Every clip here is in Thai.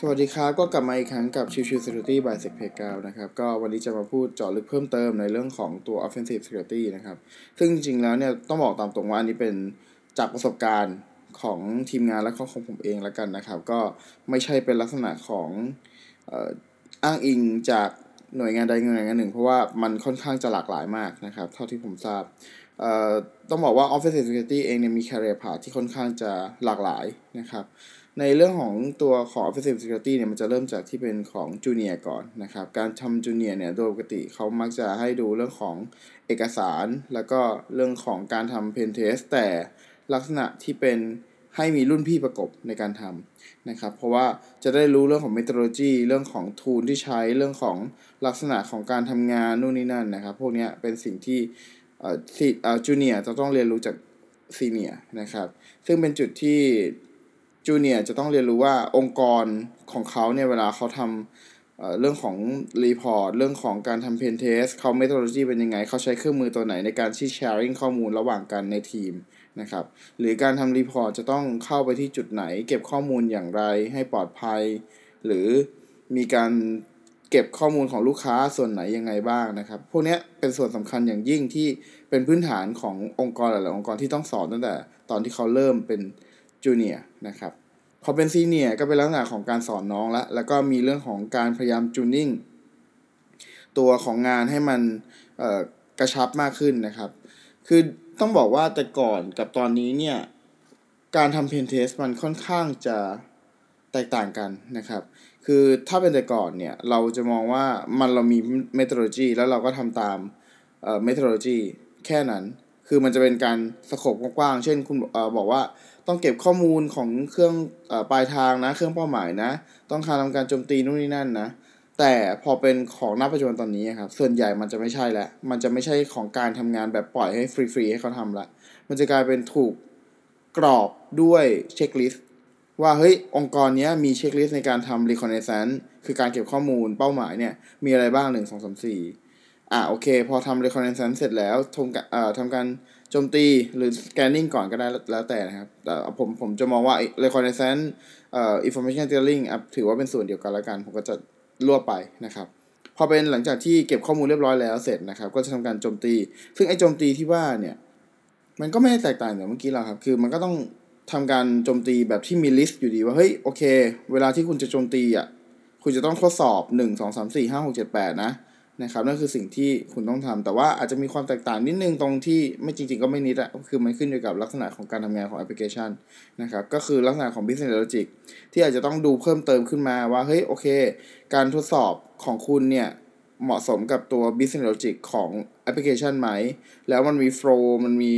สวัสดีครับ ก็กลับมาอีกครั้งกับชิวชิว Security by s e c p e g a l นะครับ ก็วันนี้จะมาพูดเจาะลึกเพิ่มเติมในเรื่องของตัว Offensive Security นะครับ ซึ่งจริงๆแล้วเนี่ยต้องบอกตามตรงว่าอันนี้เป็นจากประสบการณ์ของทีมงานและของผมเองแล้วกันนะครับ ก็ไม่ใช่เป็นลักษณะของอ้างอิงจากหน่วยงานใดหน่วยงานหนึ่ง เพราะว่ามันค่อนข้างจะหลากหลายมากนะครับ เท่าที่ผมทราบ ต้องบอกว่า Offensive Security เองเนี่ยมี career path ที่ค่อนข้างจะหลากหลายนะครับ ในเรื่องของตัวของ Offensive Security เนี่ยมันจะเริ่มจากที่เป็นของ Junior ก่อนนะครับ การทำ Junior เนี่ยโดยปกติเขามักจะให้ดูเรื่องของเอกสาร แล้วก็เรื่องของการทำ Pen Test แต่ลักษณะที่เป็นให้มีรุ่นพี่ประกบในการทำนะครับ เพราะว่าจะได้รู้เรื่องของ methodology เรื่องของ tool ที่ใช้เรื่องของลักษณะของการทำงานนู่นนี่นั่นนะครับ พวกนี้เป็นสิ่งที่ เอ่อเอ่อ junior จะต้องเรียนรู้จาก senior นะครับ ซึ่งเป็นจุดที่จูเนียจะต้องเรียนรู้ว่าองค์กรของเขาเนี่ยเวลาเขาทำเรื่องของ report เรื่องของการทำ pentest เขา methodology เป็นยังไง เขาใช้เครื่องมือตัวไหนในการที่ sharing ข้อมูลระหว่างกันในทีมนะครับ หรือการทำ report จะต้องเข้าไปที่จุดไหน เก็บข้อมูลอย่างไรให้ปลอดภัย หรือมีการ เก็บข้อมูลของลูกค้าส่วนไหนยังไงบ้างนะครับ พวกนี้เป็นส่วนสำคัญอย่างยิ่งที่เป็นพื้นฐานขององค์กรหลายๆองค์กรที่ต้องสอนตั้งแต่ ตอนที่เขาเริ่มเป็น junior นะครับพอเป็น senior ก็เป็นลักษณะของการสอนน้องละแล้วก็มีเรื่องของการพยายาม tuning ตัวของงานให้มันกระชับมากขึ้นนะครับ คือต้องบอกว่าแต่ก่อนกับตอนนี้เนี่ย การทำ pentest มันค่อนข้างจะ แตกต่างกันนะครับ คือถ้าเป็นแต่ก่อนเนี่ย เราจะมองว่ามันเรามีเมทรโลจีแล้วเราก็ทำตามเมทรโลจีแค่นั้น คือมันจะเป็นการสโคบกว้างๆ เช่นคุณบอกว่าต้องเก็บข้อมูลของเครื่องอปลายทางนะ เครื่องเป้าหมายนะ ต้องการทำการโจมตีนู่นนี่นั่นนะ แต่พอเป็นของหน้าปัจจุบันตอนนี้ครับ ส่วนใหญ่มันจะไม่ใช่แล้ว มันจะไม่ใช่ของการทำงานแบบปล่อยให้ฟรีๆให้เขาทำละ มันจะกลายเป็นถูกกรอบด้วยเช็คลิสต์ ว่าเฮ้ยองค์กรนี้มีเช็คลิสต์ในการทำ reconnaissance คือการเก็บข้อมูลเป้าหมายเนี่ย มีอะไรบ้างหนึ่งสองสามสี่อะโอเค พอทำ reconnaissance เสร็จแล้วทำอ่าทำการโจมตีหรือ scanning ก่อนก็ได้แล้วแต่นะครับแต่ผมผมจะมองว่า reconnaissance เอ่อ information gathering ถือว่าเป็นส่วนเดียวกันละกัน ผมก็จะรวบไปนะครับพอเป็นหลังจากที่เก็บข้อมูลเรียบร้อยแล้วเสร็จนะครับ ก็จะทำการโจมตี ซึ่งไอ้โจมตีที่ว่าเนี่ย มันก็ไม่ได้แตกต่างจากเมื่อกี้หรอกครับ คือมันก็ต้อง ทำการโจมตีแบบที่มี list อยู่ดีว่าเฮ้ยโอเค เวลาที่คุณจะโจมตีอะคุณจะต้องทดสอบ 1 2 3 4 5 6 7 8 นะนะครับนั่นคือสิ่งที่คุณต้องทำแต่ว่าอาจจะมีความแตกต่างนิดนึงตรงที่ไม่จริง ๆ ก็ไม่นิดอะคือมันขึ้นอยู่กับลักษณะของการทำงานของแอปพลิเคชันนะครับก็คือลักษณะของ business logic ที่อาจจะต้องดูเพิ่มเติมขึ้นมาว่าเฮ้ยโอเค การทดสอบของคุณเนี่ยเหมาะสมกับตัว business logic ของแอปพลิเคชันไหม แล้วมันมี flow มันมี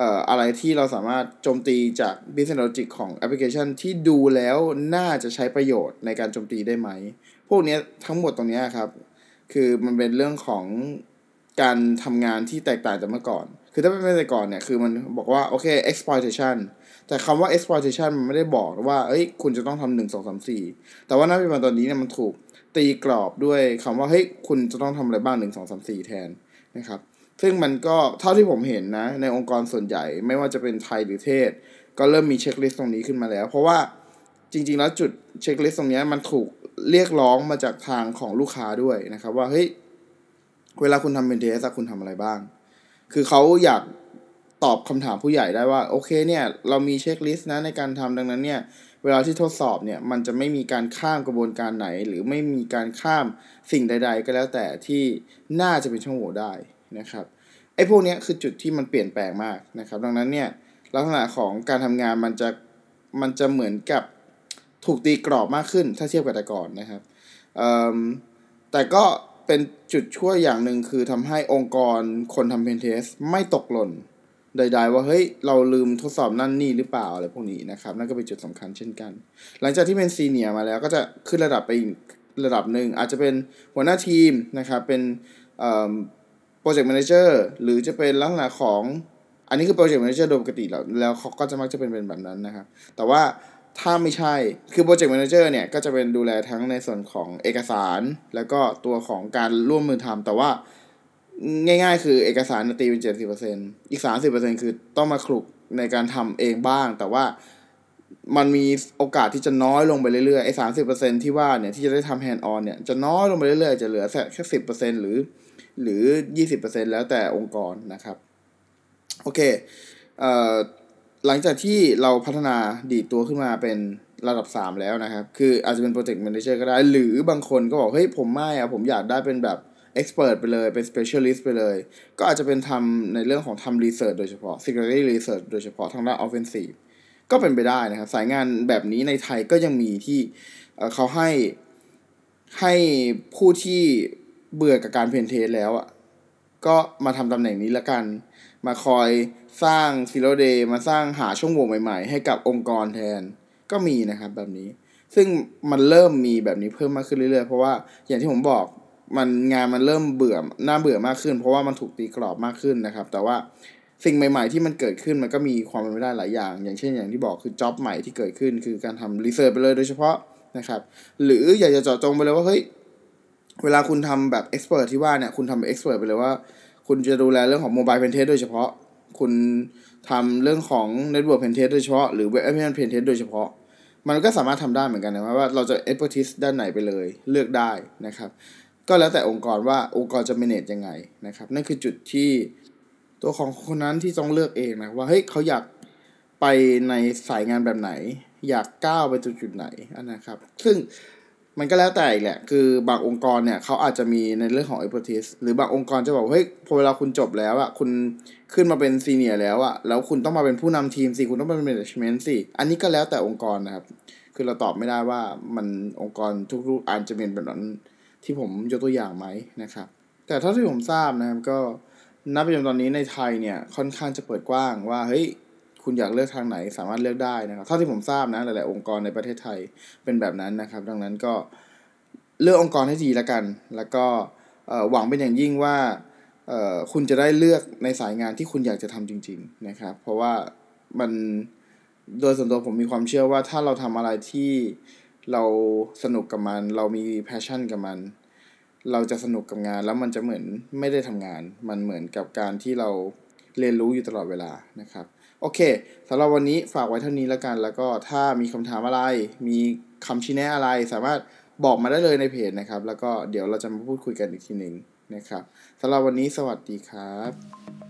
อ่ออะไรที่เราสามารถโจมตีจาก business logic ของแอปพลิเคชันที่ดูแล้วน่าจะใช้ประโยชน์ในการโจมตีได้ไหม พวกนี้ทั้งหมดตรงนี้ครับ คือมันเป็นเรื่องของการทำงานที่แตกต่างจากเมื่อก่อน คือถ้าเป็นแต่อก่อนเนี่ย คือมันบอกว่า โอเค exploitation แต่คำว่า exploitation มันไม่ได้บอกว่า เอ้ย คุณจะต้องทำหนึ่งสองสามสี่แต่ว่าณปัจจุบันตอนนี้เนี่ยมันถูกตีกรอบด้วยคำว่า เฮ้ย คุณจะต้องทำอะไรบ้างหนึ่งสองสามสี่แทนนะครับ ซึ่งมันก็เท่าที่ผมเห็นนะ ในองค์กรส่วนใหญ่ไม่ว่าจะเป็นไทยหรือเทศ ก็เริ่มมี checklist ตรงนี้ขึ้นมาแล้ว เพราะว่าจริง ๆ แล้วจุด checklist ตรงนี้มันถูกเรียกร้องมาจากทางของลูกค้าด้วยนะครับ ว่าเฮ้ยเวลาคุณทำ pentest คุณทำอะไรบ้าง คือเขาอยากตอบคำถามผู้ใหญ่ได้ว่า โอเคเนี่ย เรามี checklist นะในการทำดังนั้นเนี่ย เวลาที่ทดสอบเนี่ย มันจะไม่มีการข้ามกระบวนการไหน หรือไม่มีการข้ามสิ่งใด ๆ ก็แล้วแต่ที่น่าจะเป็นช่องโหว่ได้ นะครับไอ้พวกนี้คือจุดที่มันเปลี่ยนแปลงมากนะครับ ดังนั้นเนี่ยลักษณะของการทำงานมันจะมันจะเหมือนกับถูกตีกรอบมากขึ้นถ้าเทียบกับแต่ก่อนนะครับแต่ก็เป็นจุดช่วยอย่างหนึ่งคือทำให้องค์กรคนทำเพนเทสไม่ตกหล่นใดๆว่าเฮ้ยเราลืมทดสอบนั่นนี่หรือเปล่าอะไรพวกนี้นะครับนั่นก็เป็นจุดสำคัญเช่นกัน หลังจากที่เป็น senior มาแล้วก็จะขึ้นระดับไปอีกระดับหนึ่งอาจจะเป็นหัวหน้าทีมนะครับเป็น project manager หรือจะเป็นลักษณะของอันนี้คือ project manager โดยปกติแล้วแล้วเขาก็จะมักจะเป็นแบบนั้นนะครับ แต่ว่าถ้าไม่ใช่ คือ project manager เนี่ยก็จะเป็นดูแลทั้งในส่วนของเอกสาร แล้วก็ตัวของการร่วมมือทำแต่ว่าง่าย ๆ คือเอกสารตีเป็นเจ็ดสิบเปอร์เซ็นอีกสามสิบเปอร์เซ็นคือต้องมาคลุกในการทำเองบ้าง แต่ว่า มันมีโอกาสที่จะน้อยลงไปเรื่อยๆไอ้สามสิบเปอร์เซ็นที่ว่าเนี่ยที่จะได้ทำ hands-on เนี่ยจะน้อยลงไปเรื่อยๆ จะเหลือแค่สิบเปอร์เซ็นหรือ หรือยี่สิบเปอร์เซ็นแล้วแต่องค์กรนะครับ โอเคเอ่อหลังจากที่เราพัฒนาดีตัวขึ้นมาเป็นระดับ 3 แล้วนะครับ คืออาจจะเป็น project manager ก็ได้ หรือบางคนก็บอก เฮ้ย ผมไม่อะผมอยากได้เป็นแบบexpert ไปเลย เป็น specialist ไปเลย ก็อาจจะเป็นทำในเรื่องของทำ research โดยเฉพาะ security research โดยเฉพาะทางด้าน offensive ก็เป็นไปได้นะครับ สายงานแบบนี้ในไทยก็ยังมีที่เขาให้ให้ผู้ที่เบื่อกับการ pentest แล้วอะก็มาทำตำแหน่งนี้ละกัน มาคอยสร้าง zero-day มาสร้างหาช่องโหว่ใหม่ๆ ให้กับองค์กรแทนก็มีนะครับแบบนี้ ซึ่งมันเริ่มมีแบบนี้เพิ่มมากขึ้นเรื่อยๆ เพราะว่าอย่างที่ผมบอกมันงานมันเริ่มเบื่อน่าเบื่อมากขึ้น เพราะว่ามันถูกตีกรอบมากขึ้นนะครับ แต่ว่า สิ่งใหม่ ๆ ที่มันเกิดขึ้นมันก็มีความเป็นไปได้หลายอย่าง อย่างเช่นอย่างที่บอกคือ job ใหม่ที่เกิดขึ้น คือการทำ research ไปเลยโดยเฉพาะนะครับ หรืออยากจะเจาะจงไปเลยว่าเฮ้ยเวลาคุณทำแบบ expert ที่ว่าเนี่ยคุณทำ expert ไปเลยว่า คุณจะดูแลเรื่องของ mobile pentest โดยเฉพาะ คุณทำเรื่องของ Network Pen Test โดยเฉพาะ หรือ Web Application Pen Test โดยเฉพาะ มันก็สามารถทำได้เหมือนกันนะว่าเราจะ expertise ด้านไหนไปเลยเลือกได้นะครับ ก็แล้วแต่องค์กรว่าองค์กรจะ manage ยังไงนะครับ นั่นคือจุดที่ ตัวของคนนั้นที่ต้องเลือกเองนะว่าเฮ้ยเขาอยากไปในสายงานแบบไหน อยากก้าวไปจุดจุดไหนนะครับ ซึ่งมันก็แล้วแต่อีกแหละ คือบางองค์กรเนี่ยเขาอาจจะมีในเรื่องของ expertise หรือบางองค์กรจะบอกเฮ้ยพอเวลาคุณจบแล้วอะคุณขึ้นมาเป็นซีเนียร์แล้วอะแล้วคุณต้องมาเป็นผู้นำทีมสิ คุณต้องเป็น management สิ อันนี้ก็แล้วแต่องค์กรนะครับ คือเราตอบไม่ได้ว่ามันองค์กรทุกๆอันจะเป็นแบบนั้นที่ผมยกตัวอย่างไหมนะครับ แต่เท่าที่ผมทราบนะครับก็ นับไปจนตอนนี้ในไทยเนี่ยค่อนข้างจะเปิดกว้างว่าเฮ้ยคุณอยากเลือกทางไหนสามารถเลือกได้นะครับเท่าที่ผมทราบนะหลาย ๆ องค์กรในประเทศไทยเป็นแบบนั้นนะครับ ดังนั้นก็เลือกองค์กรให้ดีแล้วกัน แล้วก็หวังเป็นอย่างยิ่งว่าคุณจะได้เลือกในสายงานที่คุณอยากจะทำจริง ๆ นะครับ เพราะว่ามันโดยส่วนตัวผมมีความเชื่อว่าถ้าเราทำอะไรที่เราสนุกกับมัน เรามีแพชชั่นกับมัน เราจะสนุกกับงานแล้วมันจะเหมือนไม่ได้ทำงาน มันเหมือนกับการที่เราเรียนรู้อยู่ตลอดเวลานะครับโอเคสำหรับวันนี้ฝากไว้เท่านี้แล้วกัน แล้วก็ถ้ามีคำถามอะไร มีคำชี้แนะอะไร สามารถบอกมาได้เลยในเพจนะครับ แล้วก็เดี๋ยวเราจะมาพูดคุยกันอีกทีหนึ่งนะครับสำหรับวันนี้สวัสดีครับ